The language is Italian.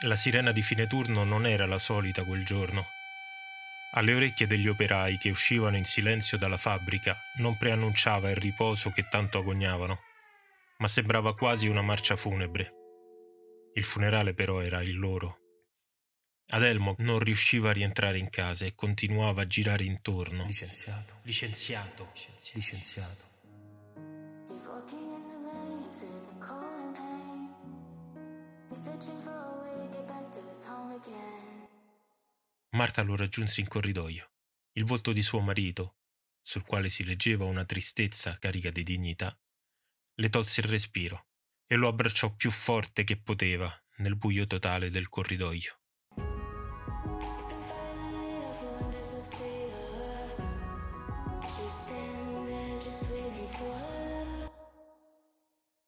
La sirena di fine turno non era la solita quel giorno. Alle orecchie degli operai che uscivano in silenzio dalla fabbrica non preannunciava il riposo che tanto agognavano, ma sembrava quasi una marcia funebre. Il funerale però era il loro. Adelmo non riusciva a rientrare in casa e continuava a girare intorno. Licenziato, licenziato, licenziato. He's Marta lo raggiunse in corridoio. Il volto di suo marito, sul quale si leggeva una tristezza carica di dignità, le tolse il respiro e lo abbracciò più forte che poteva nel buio totale del corridoio.